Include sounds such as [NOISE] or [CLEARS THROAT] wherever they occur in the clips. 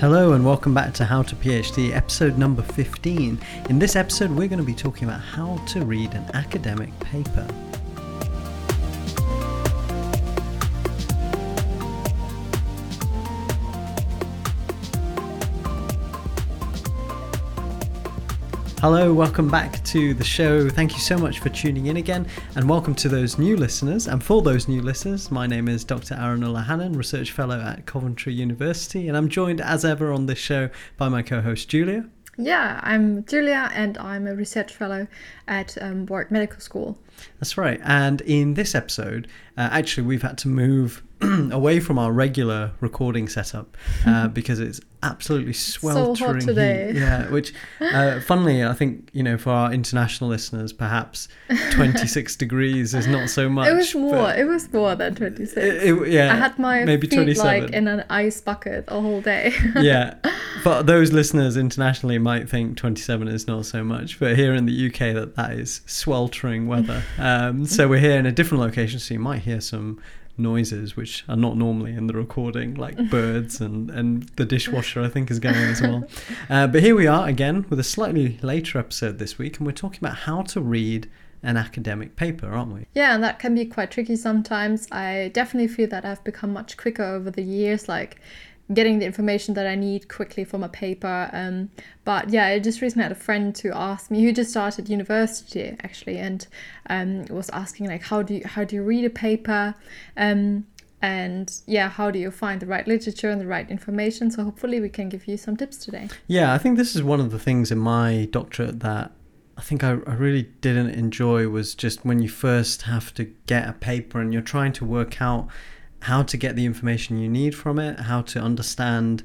Hello and welcome back to How to PhD, episode number 15. In this episode, we're going to be talking about how to read an academic paper. Hello, welcome back to the show. Thank you so much for tuning in again, and welcome to those new listeners. And for those new listeners, my name is Dr. Arun Ulahannan, Research Fellow at Coventry University, and I'm joined as ever on this show by my co host Julia. Yeah, I'm Julia, and I'm a research fellow at um, Warwick Medical School. That's right. And in this episode, uh, actually, we've had to move [CLEARS THROAT] away from our regular recording setup uh, because it's absolutely sweltering so hot today. heat. Yeah, which, uh, funnily, I think you know for our international listeners, perhaps 26 [LAUGHS] degrees is not so much. It was more. It was more than 26. It, it, yeah, I had my maybe feet like in an ice bucket the whole day. [LAUGHS] yeah, [LAUGHS] but those listeners internationally might think 27 is not so much, but here in the UK, that that is sweltering weather. Um, so we're here in a different location, so you might hear some noises which are not normally in the recording, like [LAUGHS] birds and and the dishwasher. I think is going as well. [LAUGHS] Uh, but here we are again with a slightly later episode this week, and we're talking about how to read an academic paper, aren't we? Yeah, and that can be quite tricky sometimes. I definitely feel that I've become much quicker over the years, like getting the information that I need quickly for a paper. Um, but yeah, I just recently had a friend who asked me, who just started university actually, and um, was asking like, how do you how do you read a paper? Um, and yeah, how do you find the right literature and the right information? So hopefully we can give you some tips today. Yeah, I think this is one of the things in my doctorate that I think I, I really didn't enjoy was just when you first have to get a paper and you're trying to work out how to get the information you need from it, how to understand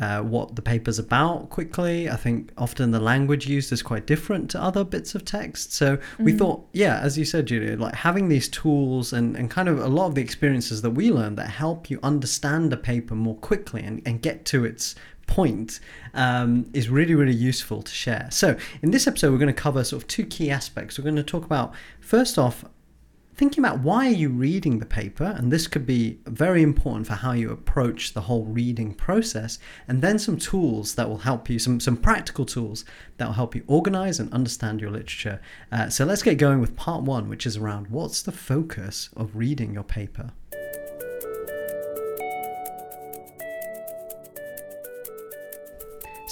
uh, what the paper's about quickly. I think often the language used is quite different to other bits of text. So we Mm. thought, yeah, as you said, Julia, like having these tools and, and kind of a lot of the experiences that we learned that help you understand a paper more quickly and, and get to its point um, is really, really useful to share. So in this episode, we're going to cover sort of two key aspects. We're going to talk about, first off, thinking about why are you reading the paper and this could be very important for how you approach the whole reading process and then some tools that will help you some some practical tools that will help you organize and understand your literature. Uh, so let's get going with part one which is around what's the focus of reading your paper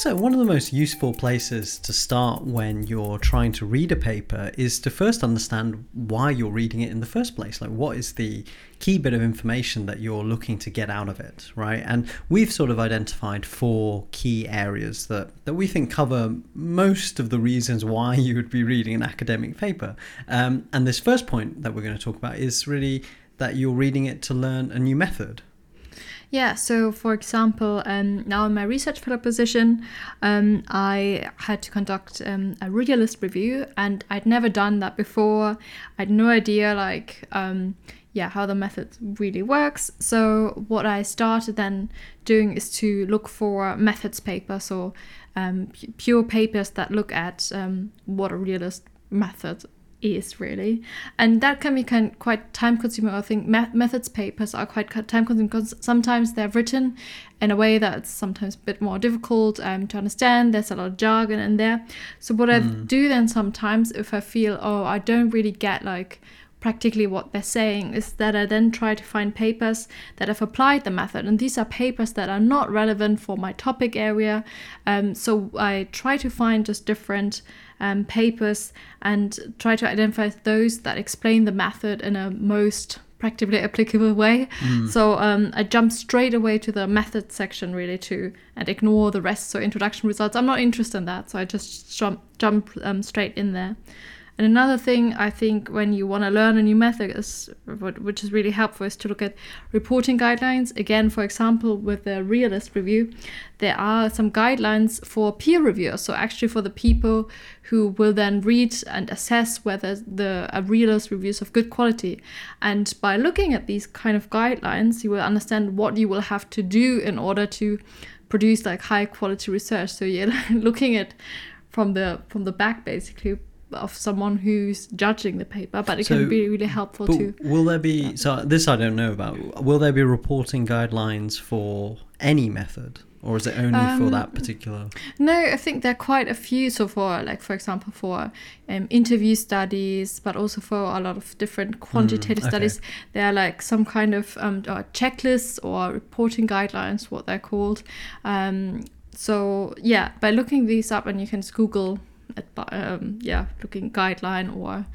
So, one of the most useful places to start when you're trying to read a paper is to first understand why you're reading it in the first place. Like, what is the key bit of information that you're looking to get out of it, right? And we've sort of identified four key areas that, that we think cover most of the reasons why [LAUGHS] you would be reading an academic paper. Um, and this first point that we're going to talk about is really that you're reading it to learn a new method, Yeah, so for example, um, now in my research fellow position, um, I had to conduct um, a realist review, and I'd never done that before. I had no idea, like, um, yeah, how the method really works. So what I started then doing is to look for methods papers or um, pu- pure papers that look at um, what a realist method is really. And that can be kind quite time consuming i think. Me- methods papers are quite time consuming because sometimes they're written in a way that's sometimes a bit more difficult um, to understand. There's a lot of jargon in there. So what i do then sometimes if i feel oh i don't really get like practically what they're saying is that I then try to find papers that have applied the method, and these are papers that are not relevant for my topic area. Um, so I try to find just different um, papers and try to identify those that explain the method in a most practically applicable way. So um, I jump straight away to the method section really to and ignore the rest. So introduction results, I'm not interested in that, so I just jump jump um, straight in there. And another thing I think when you want to learn a new method is, which is really helpful, is to look at reporting guidelines. Again, for example, with the realist review, there are some guidelines for peer reviewers. So actually, for the people who will then read and assess whether the a realist review is of good quality. And by looking at these kind of guidelines, you will understand what you will have to do in order to produce like high quality research. So you're [LAUGHS] looking at from the from the back basically of someone who's judging the paper, but it So, can be really helpful But to. will there be so this I don't know about. Will there be reporting guidelines for any method, or is it only for Um, that particular? No, I think there are quite a few. So for like, for example, for um, interview studies, but also for a lot of different quantitative okay. studies, there are like some kind of um, or checklists or reporting guidelines, what they're called. Um, so yeah, by looking these up, and you can just Google, um, yeah, looking guideline or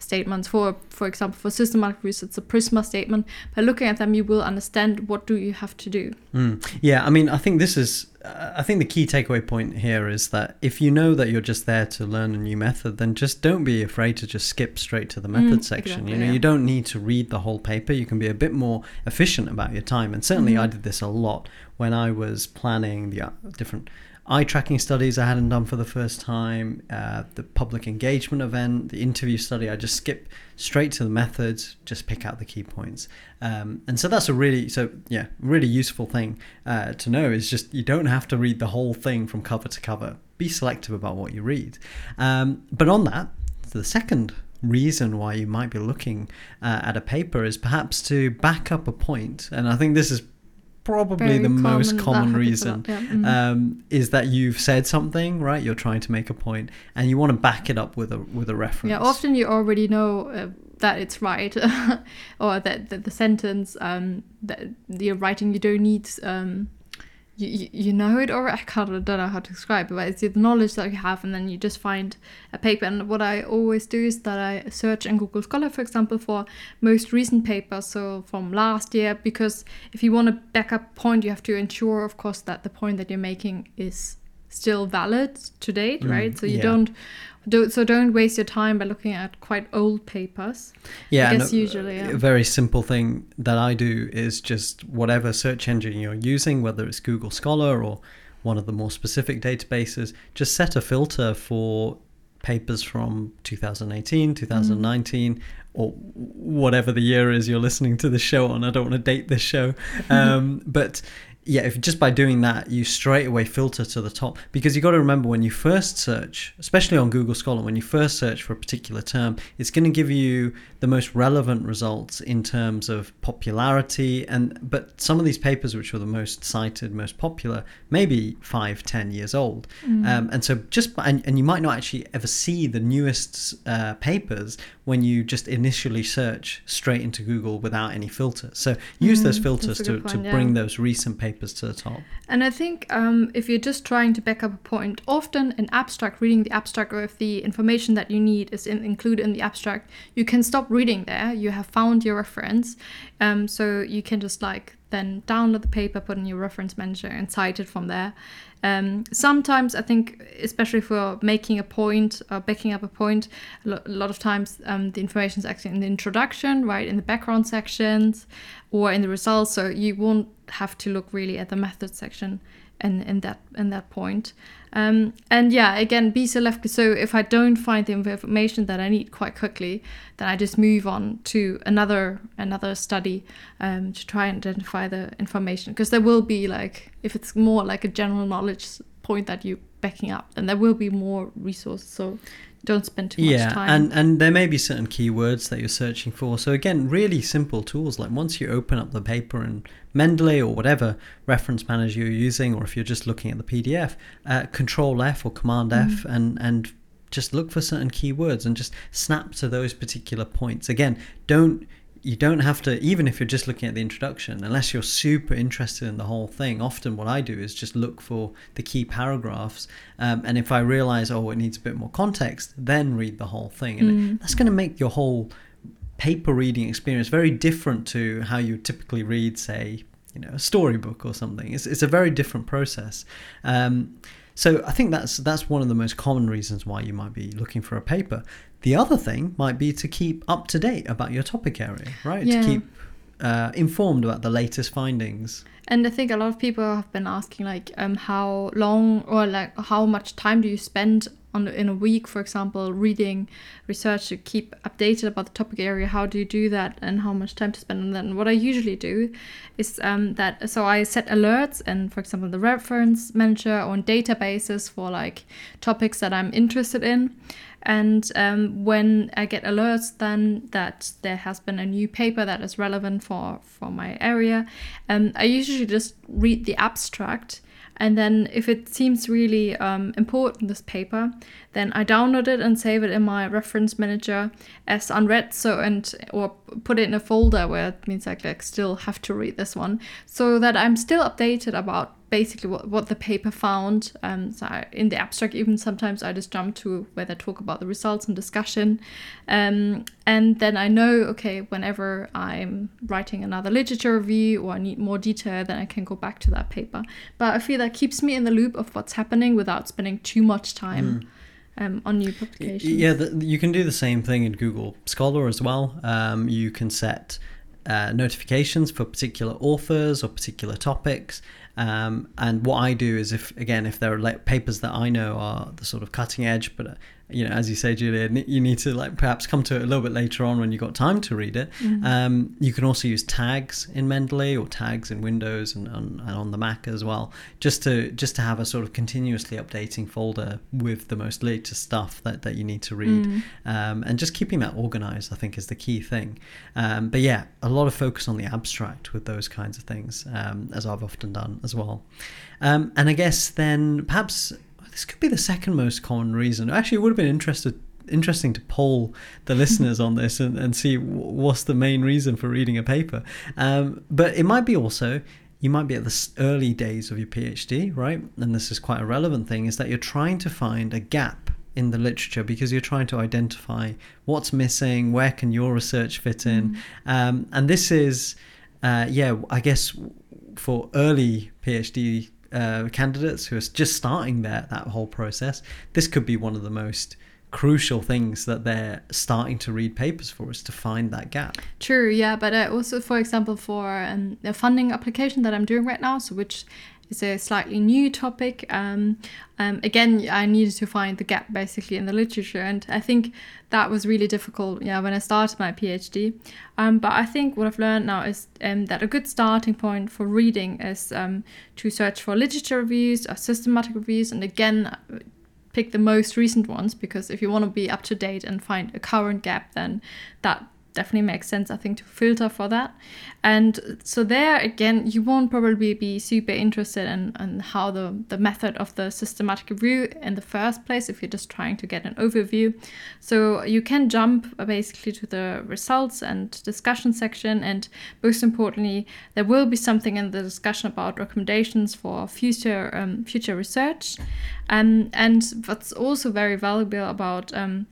statements for for example for systematic research it's a prisma statement by looking at them you will understand what do you have to do Mm. Yeah, I mean, I think this is. Uh, I think the key takeaway point here is that if you know that you're just there to learn a new method, then just don't be afraid to just skip straight to the method Mm, section. exactly, you know, yeah. you don't need to read the whole paper. You can be a bit more efficient about your time. And certainly, I Mhm. did this a lot when I was planning the uh, different eye tracking studies I hadn't done for the first time, uh, the public engagement event, the interview study. I just skip straight to the methods, just pick out the key points. Um, and so that's a really, so yeah, really useful thing uh, to know is just you don't have to read the whole thing from cover to cover. Be selective about what you read. Um, but on that, the second reason why you might be looking uh, at a paper is perhaps to back up a point. And I think this is probably Very the most common, that common reason lot, yeah. Mhm. um, is that you've said something right you're trying to make a point and you want to back it up with a with a reference Yeah, often you already know uh, that it's right, [LAUGHS] or that, that the sentence um, that you're writing, you don't need. Um, you, you- know it or I can't I don't know how to describe it, but it's the knowledge that you have, and then you just find a paper. And what I always do is that I search in Google Scholar, for example, for most recent papers, so from last year, because if you want to back up point, you have to ensure, of course, that the point that you're making is still valid to date, Mm, right? So you yeah. don't do so don't waste your time by looking at quite old papers. yeah I guess a- usually, yeah. a very simple thing that i do is just whatever search engine you're using whether it's google scholar or one of the more specific databases just set a filter for papers from 2018 2019 or whatever the year is you're listening to the show on i don't want to date this show [LAUGHS] um, but yeah if just by doing that you straight away filter to the top because you got to remember when you first search especially on google scholar when you first search for a particular term it's going to give you the most relevant results in terms of popularity and but some of these papers which were the most cited most popular maybe five ten years old Mm. um, and so just by, and, and you might not actually ever see the newest uh, papers when you just initially search straight into google without any filter so use those Mm, filters to, to point, bring yeah. those recent papers to the top And I think um, if you're just trying to back up a point, often an abstract, reading the abstract, or if the information that you need is in, included in the abstract, you can stop reading there. You have found your reference. Um, so you can just like then download the paper, put in your reference manager, and cite it from there. Um, sometimes I think, especially for making a point or backing up a point, a lo- a lot of times um, the information is actually in the introduction, right, in the background sections, or in the results. So you won't have to look really at the method section in, in that in that point. Um, and yeah, again, be selective. So if I don't find the information that I need quite quickly, then I just move on to another another study um, to try and identify the information. Because there will be like, if it's more like a general knowledge point that you're backing up, then there will be more resources. So don't spend too yeah much time. and and there may be certain keywords that you're searching for. So again really simple tools like once you open up the paper and mendeley or whatever reference manager you're using or if you're just looking at the pdf uh, control f or command f and and just look for certain keywords and just snap to those particular points. Again don't you don't have to even if you're just looking at the introduction unless you're super interested in the whole thing often what i do is just look for the key paragraphs um, and if i realize oh it needs a bit more context then read the whole thing. And Mm. that's going to make your whole paper reading experience very different to how you typically read say you know a storybook or something. It's, it's a very different process. Um, so i think that's that's one of the most common reasons why you might be looking for a paper the other thing might be to keep up to date about your topic area right Yeah. to keep uh, informed about the latest findings And I think a lot of people have been asking like um how long or like how much time do you spend on in a week, for example, reading research to keep updated about the topic area. How do you do that, and how much time to spend on that? And what I usually do is um, that so I set alerts and, for example, the reference manager on databases for like topics that I'm interested in. And um, when I get alerts, then that there has been a new paper that is relevant for for my area, um, I usually just read the abstract And then if it seems really um, important, this paper, then I download it and save it in my reference manager as unread. So and or put it in a folder where it means I like still have to read this one, so that I'm still updated about basically what, what the paper found. Um, so I, in the abstract, even sometimes I just jump to where they talk about the results and discussion. Um, and then I know, okay, whenever I'm writing another literature review or I need more detail, then I can go back to that paper. But I feel that keeps me in the loop of what's happening without spending too much time. Mm. Um, on new publications. Yeah, the, you can do the same thing in Google Scholar as well. Um, you can set uh, notifications for particular authors or particular topics. Um, and what I do is, if again, if there are like papers that I know are the sort of cutting edge, but you know, as you say, Julia, you need to like perhaps come to it a little bit later on when you've got time to read it. Mm-hmm. Um, you can also use tags in Mendeley or tags in Windows and on, and on the Mac as well, just to just to have a sort of continuously updating folder with the most latest stuff that, that you need to read, Mm. um, and just keeping that organized. I think is the key thing. Um, but yeah, a lot of focus on the abstract with those kinds of things, um, as I've often done as well. Um, and I guess then perhaps this could be the second most common reason. Actually, it would have been interested interesting to poll the [LAUGHS] listeners on this and, and see what's the main reason for reading a paper. Um, but it might be also you might be at the early days of your PhD, right? And this is quite a relevant thing is that you're trying to find a gap in the literature because you're trying to identify what's missing, where can your research fit in, um, and this is, uh, yeah, I guess for early PhD uh, candidates who are just starting their that whole process, this could be one of the most crucial things that they're starting to read papers for is to find that gap. True, yeah, but uh, also, for example, for um, the funding application that I'm doing right now, so which is a slightly new topic. Um, um, again, I needed to find the gap basically in the literature, and I think that was really difficult. Yeah, when I started my PhD. Um, but I think what I've learned now is um, that a good starting point for reading is um, to search for literature reviews or systematic reviews, and again. Pick the most recent ones because if you want to be up to date and find a current gap, then that definitely makes sense, I think, to filter for that. And so there again, you won't probably be super interested in, in how the, the method of the systematic review in the first place if you're just trying to get an overview. So you can jump uh, basically to the results and discussion section. And most importantly, there will be something in the discussion about recommendations for future um, future research. Um, and what's also very valuable about um,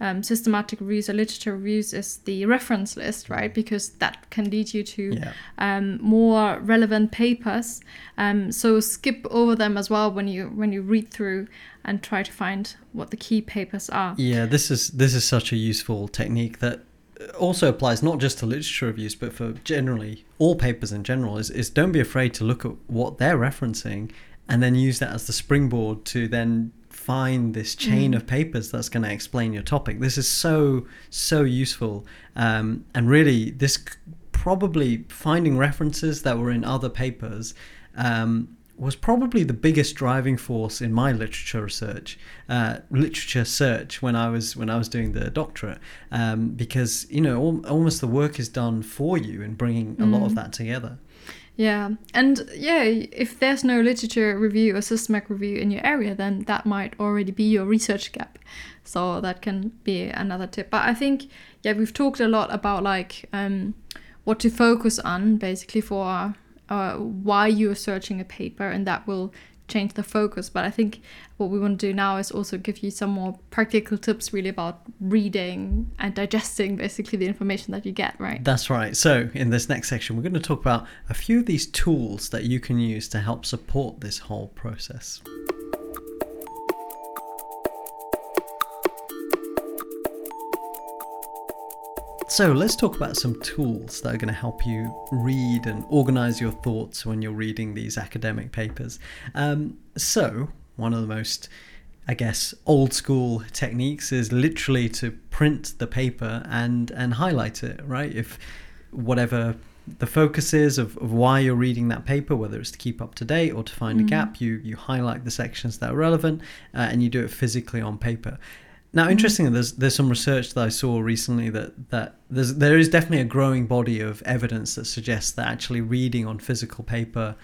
um, systematic reviews or literature reviews is the reference list, right? Because that can lead you to Yeah. um, more relevant papers. Um, so skip over them as well when you when you read through and try to find what the key papers are. Yeah, this is this is such a useful technique that also applies not just to literature reviews but for generally all papers in general is, is don't be afraid to look at what they're referencing and then use that as the springboard to then find this chain Mm. of papers that's going to explain your topic this is so so useful um, and really this probably finding references that were in other papers um, was probably the biggest driving force in my literature research, uh, literature search when I was when I was doing the doctorate, um, because you know al- almost the work is done for you in bringing a lot of Mm. that together. Yeah, and yeah, if there's no literature review or systematic review in your area, then that might already be your research gap. So that can be another tip. But I think yeah, we've talked a lot about like um, what to focus on basically for uh, why you're searching a paper, and that will change the focus. But I think what we want to do now is also give you some more practical tips, really about reading and digesting basically the information that you get. Right. That's right. So in this next section, we're going to talk about a few of these tools that you can use to help support this whole process. So let's talk about some tools that are going to help you read and organize your thoughts when you're reading these academic papers. Um, so, one of the most, I guess, old school techniques is literally to print the paper and and highlight it. Right, if whatever the focus is of, of why you're reading that paper, whether it's to keep up to date or to find a Mhm. gap, you you highlight the sections that are relevant uh, and you do it physically on paper. Now, interestingly, there's there's some research that I saw recently that that there's there is definitely a growing body of evidence that suggests that actually reading on physical paper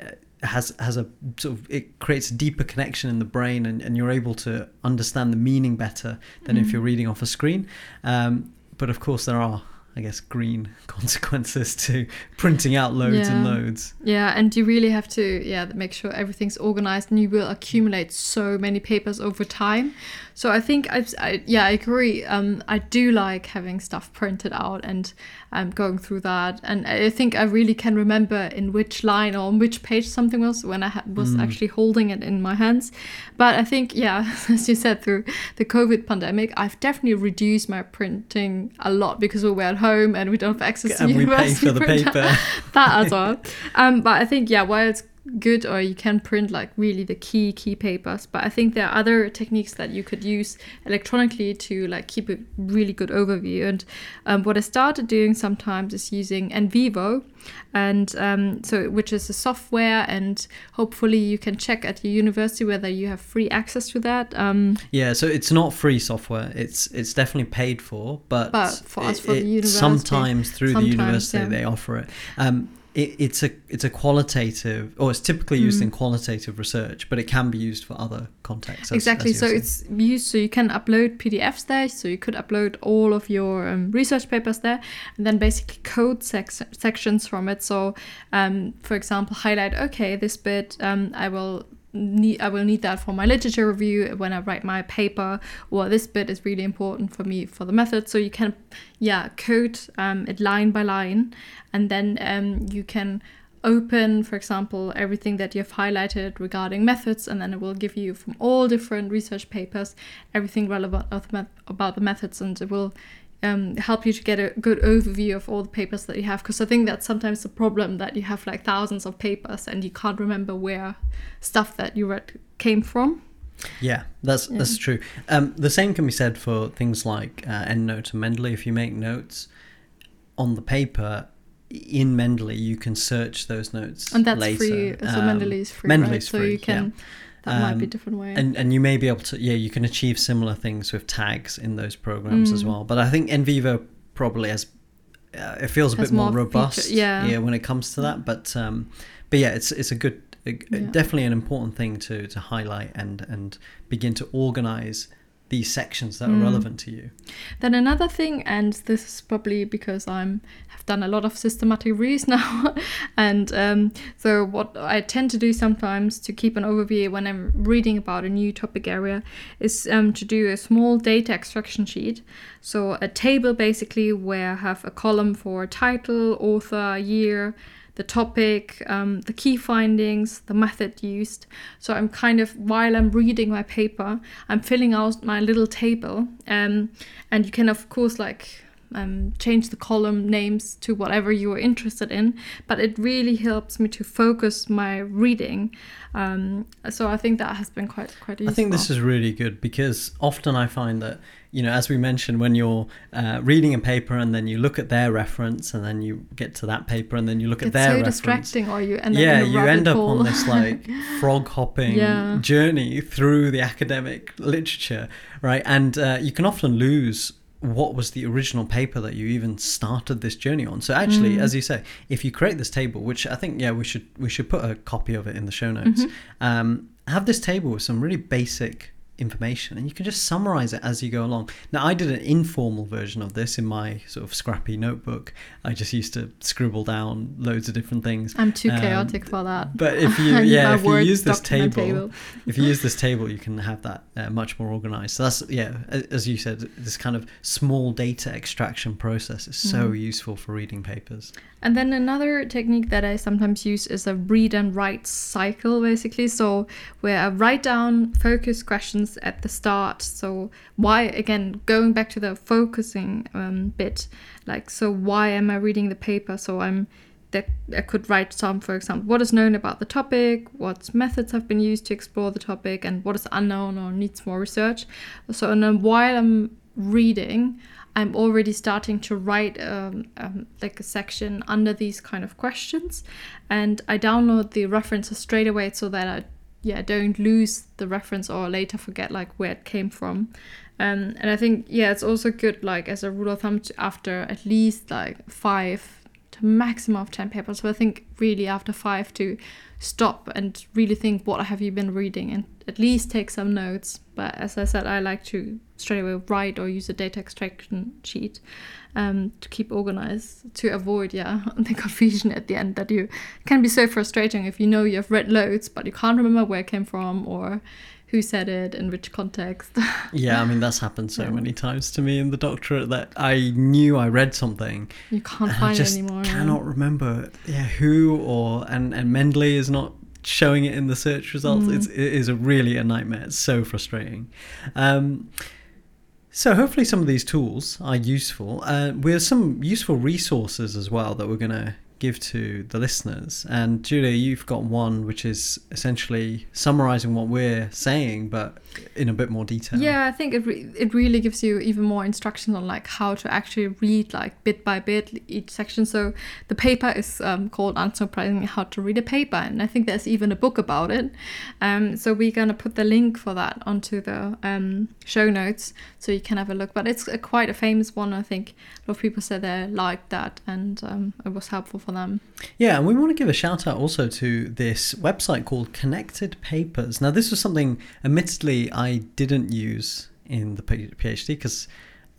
uh, has has a sort of it creates a deeper connection in the brain and, and you're able to understand the meaning better than if Mm. you're reading off a screen um, but of course there are i guess green [LAUGHS] consequences to printing out loads and loads Yeah, and you really have to yeah make sure everything's organized, and you will accumulate so many papers over time. So I think I've, I yeah I agree. Um, I do like having stuff printed out and um, going through that, and I think I really can remember in which line or on which page something was when I ha- was Mm. actually holding it in my hands. But I think yeah, [LAUGHS] as you said through the COVID pandemic, I've definitely reduced my printing a lot because we were at home and we don't have access to and we pay university for the [LAUGHS] printer paper that as well. Um, but I think yeah, while it's good or you can print like really the key key papers, but I think there are other techniques that you could use electronically to like keep a really good overview. And um, what I started doing sometimes is using NVivo, and um, so which is a software, and hopefully you can check at your university whether you have free access to that. Um, Yeah, so it's not free software. It's it's definitely paid for, but, But for us, for the university, sometimes through sometimes, the university yeah. they offer it. Um, it, it's a it's a qualitative, or it's typically used Mm. in qualitative research, but it can be used for other contexts. as- exactly. as So saying. it's used so you can upload PDFs there. So you could upload all of your um, research papers there, and then basically code sec- sections from it. So, um, for example, highlight okay this bit um, I will. Need, I will need that for my literature review when I write my paper, or this bit is really important for me for the method. So you can, yeah, code um, it line by line, and then um, you can open, for example, everything that you've highlighted regarding methods, and then it will give you from all different research papers everything relevant about the methods, and it will um, help you to get a good overview of all the papers that you have. Because I think that's sometimes the problem that you have like thousands of papers and you can't remember where stuff that you read came from. Yeah, that's Yeah. that's true. Um, the same can be said for things like uh, EndNote and Mendeley. If you make notes on the paper in Mendeley, you can search those notes And that's later. free. So Um, Mendeley is free, right? Mendeley's So you can. That might be a Um, different way. and and you may be able to yeah you can achieve similar things with tags in those programs as Mm. well but i think NVivo probably has uh, it feels a Has bit more, more feature- robust yeah. when it comes to that but um but yeah it's it's a good a, Yeah. definitely an important thing to to highlight and and begin to organize these sections that are Mm. relevant to you Then another thing, and this is probably because I'm have done a lot of systematic [LAUGHS] reads now, and um, so what I tend to do sometimes to keep an overview when I'm reading about a new topic area is um, to do a small data extraction sheet. So a table basically where I have a column for title, author, year, the topic, um, the key findings, the method used. So I'm kind of, while I'm reading my paper, I'm filling out my little table. Um, and you can, of course, like um, change the column names to whatever you are interested in. But it really helps me to focus my reading. Um, so I think that has been quite quite useful. I think this is really good because often I find that you know, as we mentioned, when you're uh, reading a paper and then you look at their reference and then you get to that paper and then you look it's at their so reference. distracting, or you end up yeah, you end up hole. on this like [LAUGHS] frog hopping Yeah. journey through the academic literature, right? And uh, you can often lose what was the original paper that you even started this journey on. So actually, Mm. as you say, if you create this table, which I think yeah we should we should put a copy of it in the show notes. Mhm. Um, have this table with some really basic information and you can just summarize it as you go along now i did an informal version of this in my sort of scrappy notebook i just used to scribble down loads of different things I'm too Um, chaotic for that. but if [LAUGHS] you yeah if you use this document table, if you use [LAUGHS] this table you can have that uh, much more organized so that's yeah as you said this kind of small data extraction process is so Mhm. useful for reading papers And then another technique that I sometimes use is a read and write cycle, basically. So, where I write down focus questions at the start. So, why, again, going back to the focusing um, bit, like, so why am I reading the paper? So, I'm that I could write some, for example, what is known about the topic, what methods have been used to explore the topic, and what is unknown or needs more research. So, and then while I'm reading, I'm already starting to write um, um, like a section under these kind of questions, and I download the references straight away so that I yeah don't lose the reference or later forget like where it came from. Um, and I think yeah it's also good like as a rule of thumb after at least like five to maximum of 10 papers. So I think really after five to stop and really think what have you been reading and at least take some notes. But as I said, I like to straight away write or use a data extraction sheet um, to keep organized to avoid yeah [LAUGHS] the confusion at the end that you can be so frustrating if you know you have read loads but you can't remember where it came from or who said it in which context. [LAUGHS] yeah, I mean that's happened so yeah. many times to me in the doctorate that I knew I read something. You can't find I just it anymore. Cannot yeah. remember yeah who or and and Mendeley is not showing it in the search results. Mm. It's it is a really a nightmare. It's so frustrating. Um, so hopefully some of these tools are useful. Uh, we have some useful resources as well that we're going to give to the listeners. And Julia, you've got one which is essentially summarizing what we're saying, but in a bit more detail. Yeah, I think it re- it really gives you even more instructions on like how to actually read like bit by bit each section. So the paper is um, called "Unsurprisingly How to Read a Paper," and I think there's even a book about it. Um, so we're gonna put the link for that onto the um, show notes so you can have a look. But it's a, quite a famous one. I think a lot of people said they liked that and um, it was helpful for them. Yeah, and we want to give a shout out also to this website called Connected Papers. Now, this was something, admittedly, I didn't use in the PhD because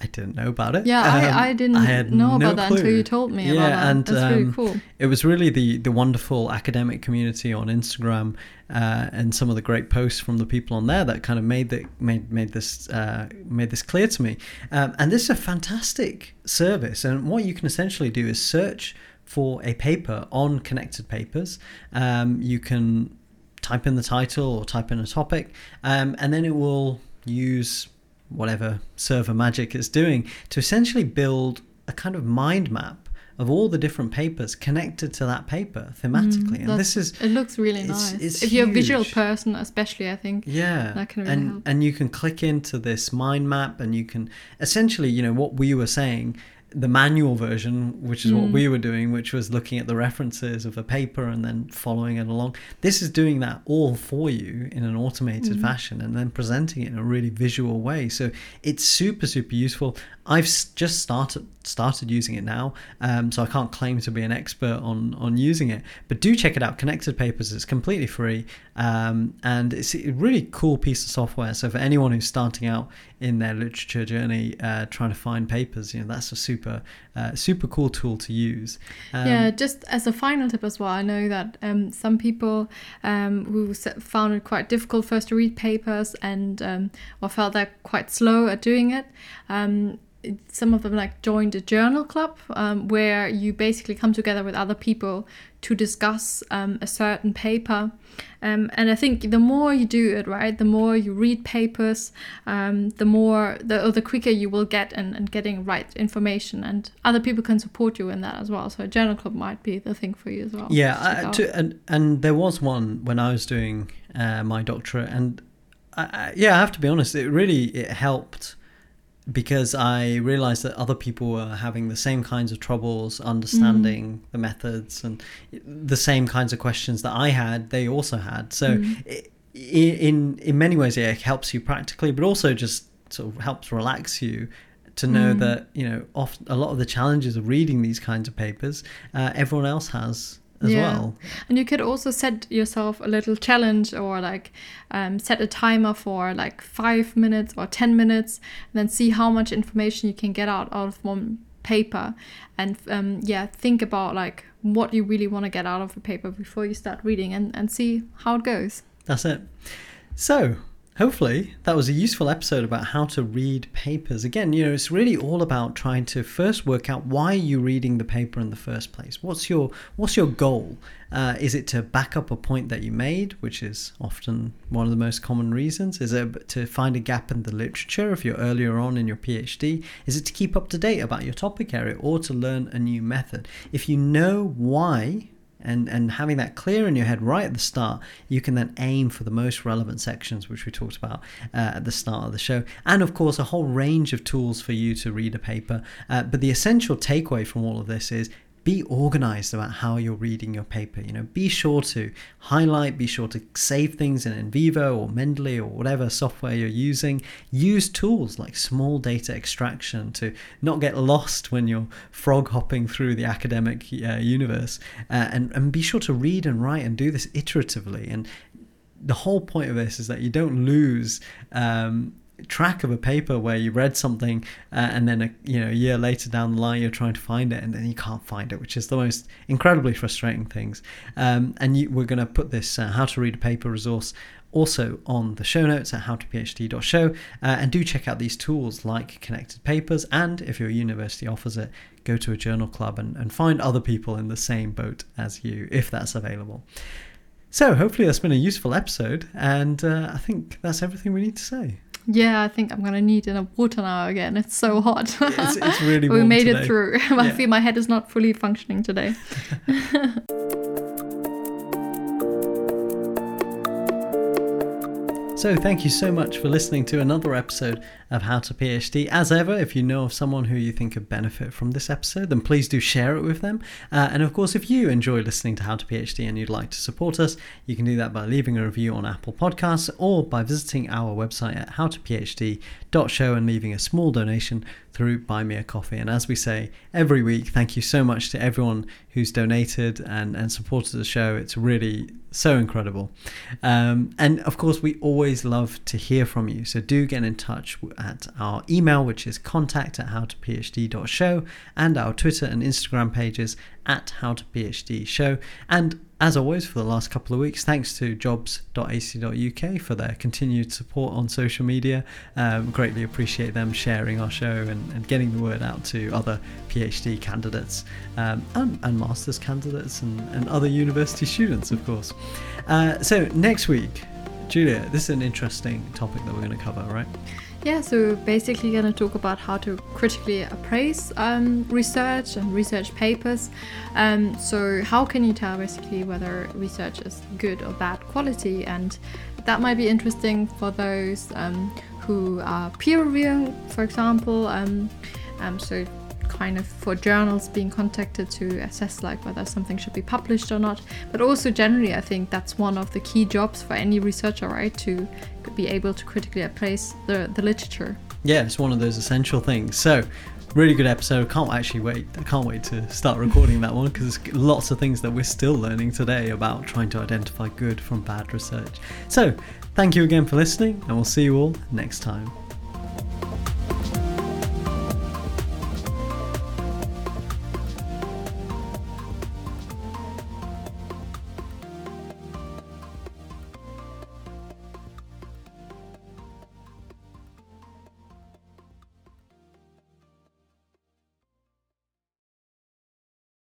I didn't know about it. Yeah, um, I, I didn't I know no about that until you told me yeah, about that. And, That's um, really cool. It was really the, the wonderful academic community on Instagram uh, and some of the great posts from the people on there that kind of made that made made this uh, made this clear to me. Um, and this is a fantastic service. And what you can essentially do is search for a paper on connected papers. Um, you can type in the title or type in a topic, um, and then it will use whatever server magic it's doing to essentially build a kind of mind map of all the different papers connected to that paper thematically. Mm, and this is it looks really it's, nice. It's if huge. you're a visual person, especially, I think yeah, that can really and help. and you can click into this mind map, and you can essentially, you know, what we were saying the manual version, which is mm. what we were doing, which was looking at the references of a paper and then following it along. This is doing that all for you in an automated mm. fashion and then presenting it in a really visual way. So it's super, super useful. I've just started started using it now, um, so I can't claim to be an expert on on using it. But do check it out. Connected Papers is completely free, um, and it's a really cool piece of software. So for anyone who's starting out in their literature journey, uh, trying to find papers, you know that's a super uh, super cool tool to use. Um, yeah, just as a final tip as well, I know that um, some people um, who found it quite difficult first to read papers and um, or felt they're quite slow at doing it um, some of them like joined a journal club um, where you basically come together with other people to discuss um, a certain paper. Um, and i think the more you do it right the more you read papers um, the more the, or the quicker you will get and, and getting right information. And other people can support you in that as well. So a journal club might be the thing for you as well. Yeah uh, to, and, and there was one when i was doing uh, my doctorate and I, yeah i have to be honest it really it helped because I realized that other people were having the same kinds of troubles understanding mm. the methods and the same kinds of questions that I had, they also had. So, mm. it, in in many ways, yeah, it helps you practically, but also just sort of helps relax you to know mm. that you know often a lot of the challenges of reading these kinds of papers, uh, everyone else has as yeah. well. And you could also set yourself a little challenge or like um, set a timer for like five minutes or 10 minutes and then see how much information you can get out, out of one paper and um, yeah think about like what you really want to get out of a paper before you start reading and, and see how it goes that's it so hopefully that was a useful episode about how to read papers. Again you know it's really all about trying to first work out why are you're reading the paper in the first place? What's your what's your goal? Uh, is it to back up a point that you made which is often one of the most common reasons? Is it to find a gap in the literature if you're earlier on in your phd is it to keep up to date about your topic area or to learn a new method? If you know why and and having that clear in your head right at the start you can then aim for the most relevant sections which we talked about uh, at the start of the show. And of course a whole range of tools for you to read a paper. Uh, but the essential takeaway from all of this is be organized about how you're reading your paper. You know, be sure to highlight, be sure to save things in NVivo or Mendeley or whatever software you're using. Use tools like small data extraction to not get lost when you're frog hopping through the academic uh, universe. Uh, and, and be sure to read and write and do this iteratively. And the whole point of this is that you don't lose um, track of a paper where you read something uh, and then a you know a year later down the line you're trying to find it and then you can't find it which is the most incredibly frustrating things. Um, and you, we're going to put this uh, how to read a paper resource also on the show notes at howtophd.show uh, and do check out these tools like connected papers and if your university offers it go to a journal club and, and find other people in the same boat as you if that's available. So hopefully that's been a useful episode and uh, i think that's everything we need to say yeah, I think I'm gonna need a water now again. It's so hot. it's, it's [LAUGHS] really we made today. it through. [LAUGHS] I yeah. feel my head is not fully functioning today. [LAUGHS] So, thank you so much for listening to another episode of How to PhD. As ever, if you know of someone who you think could benefit from this episode, then please do share it with them. Uh, and of course, if you enjoy listening to How to PhD and you'd like to support us, you can do that by leaving a review on Apple Podcasts or by visiting our website at howtophd.show and leaving a small donation through Buy Me a Coffee. And as we say every week, thank you so much to everyone who's donated and, and supported the show. It's really so incredible. Um, and of course, we always love to hear from you. So do get in touch at our email, which is contact at howtophd.show, and our Twitter and Instagram pages at How to PhD Show. And as always, for the last couple of weeks, thanks to jobs.ac.uk for their continued support on social media. Um, greatly appreciate them sharing our show and, and, getting the word out to other PhD candidates um, and, and, master's candidates and, and, other university students, of course. Uh, so, next week, Julia, this is an interesting topic that we're going to cover, right? Yeah, so basically going to talk about how to critically appraise um, research and research papers. Um, so how can you tell basically whether research is good or bad quality? And that might be interesting for those um, who are peer reviewing, for example. Um, um, so kind of for journals being contacted to assess like whether something should be published or not. But also generally, I think that's one of the key jobs for any researcher, right? To be able to critically appraise the, the literature. Yeah, it's one of those essential things. So, really good episode. Can't actually wait. I can't wait to start recording that one because there's lots of things that we're still learning today about trying to identify good from bad research. So, thank you again for listening, and we'll see you all next time.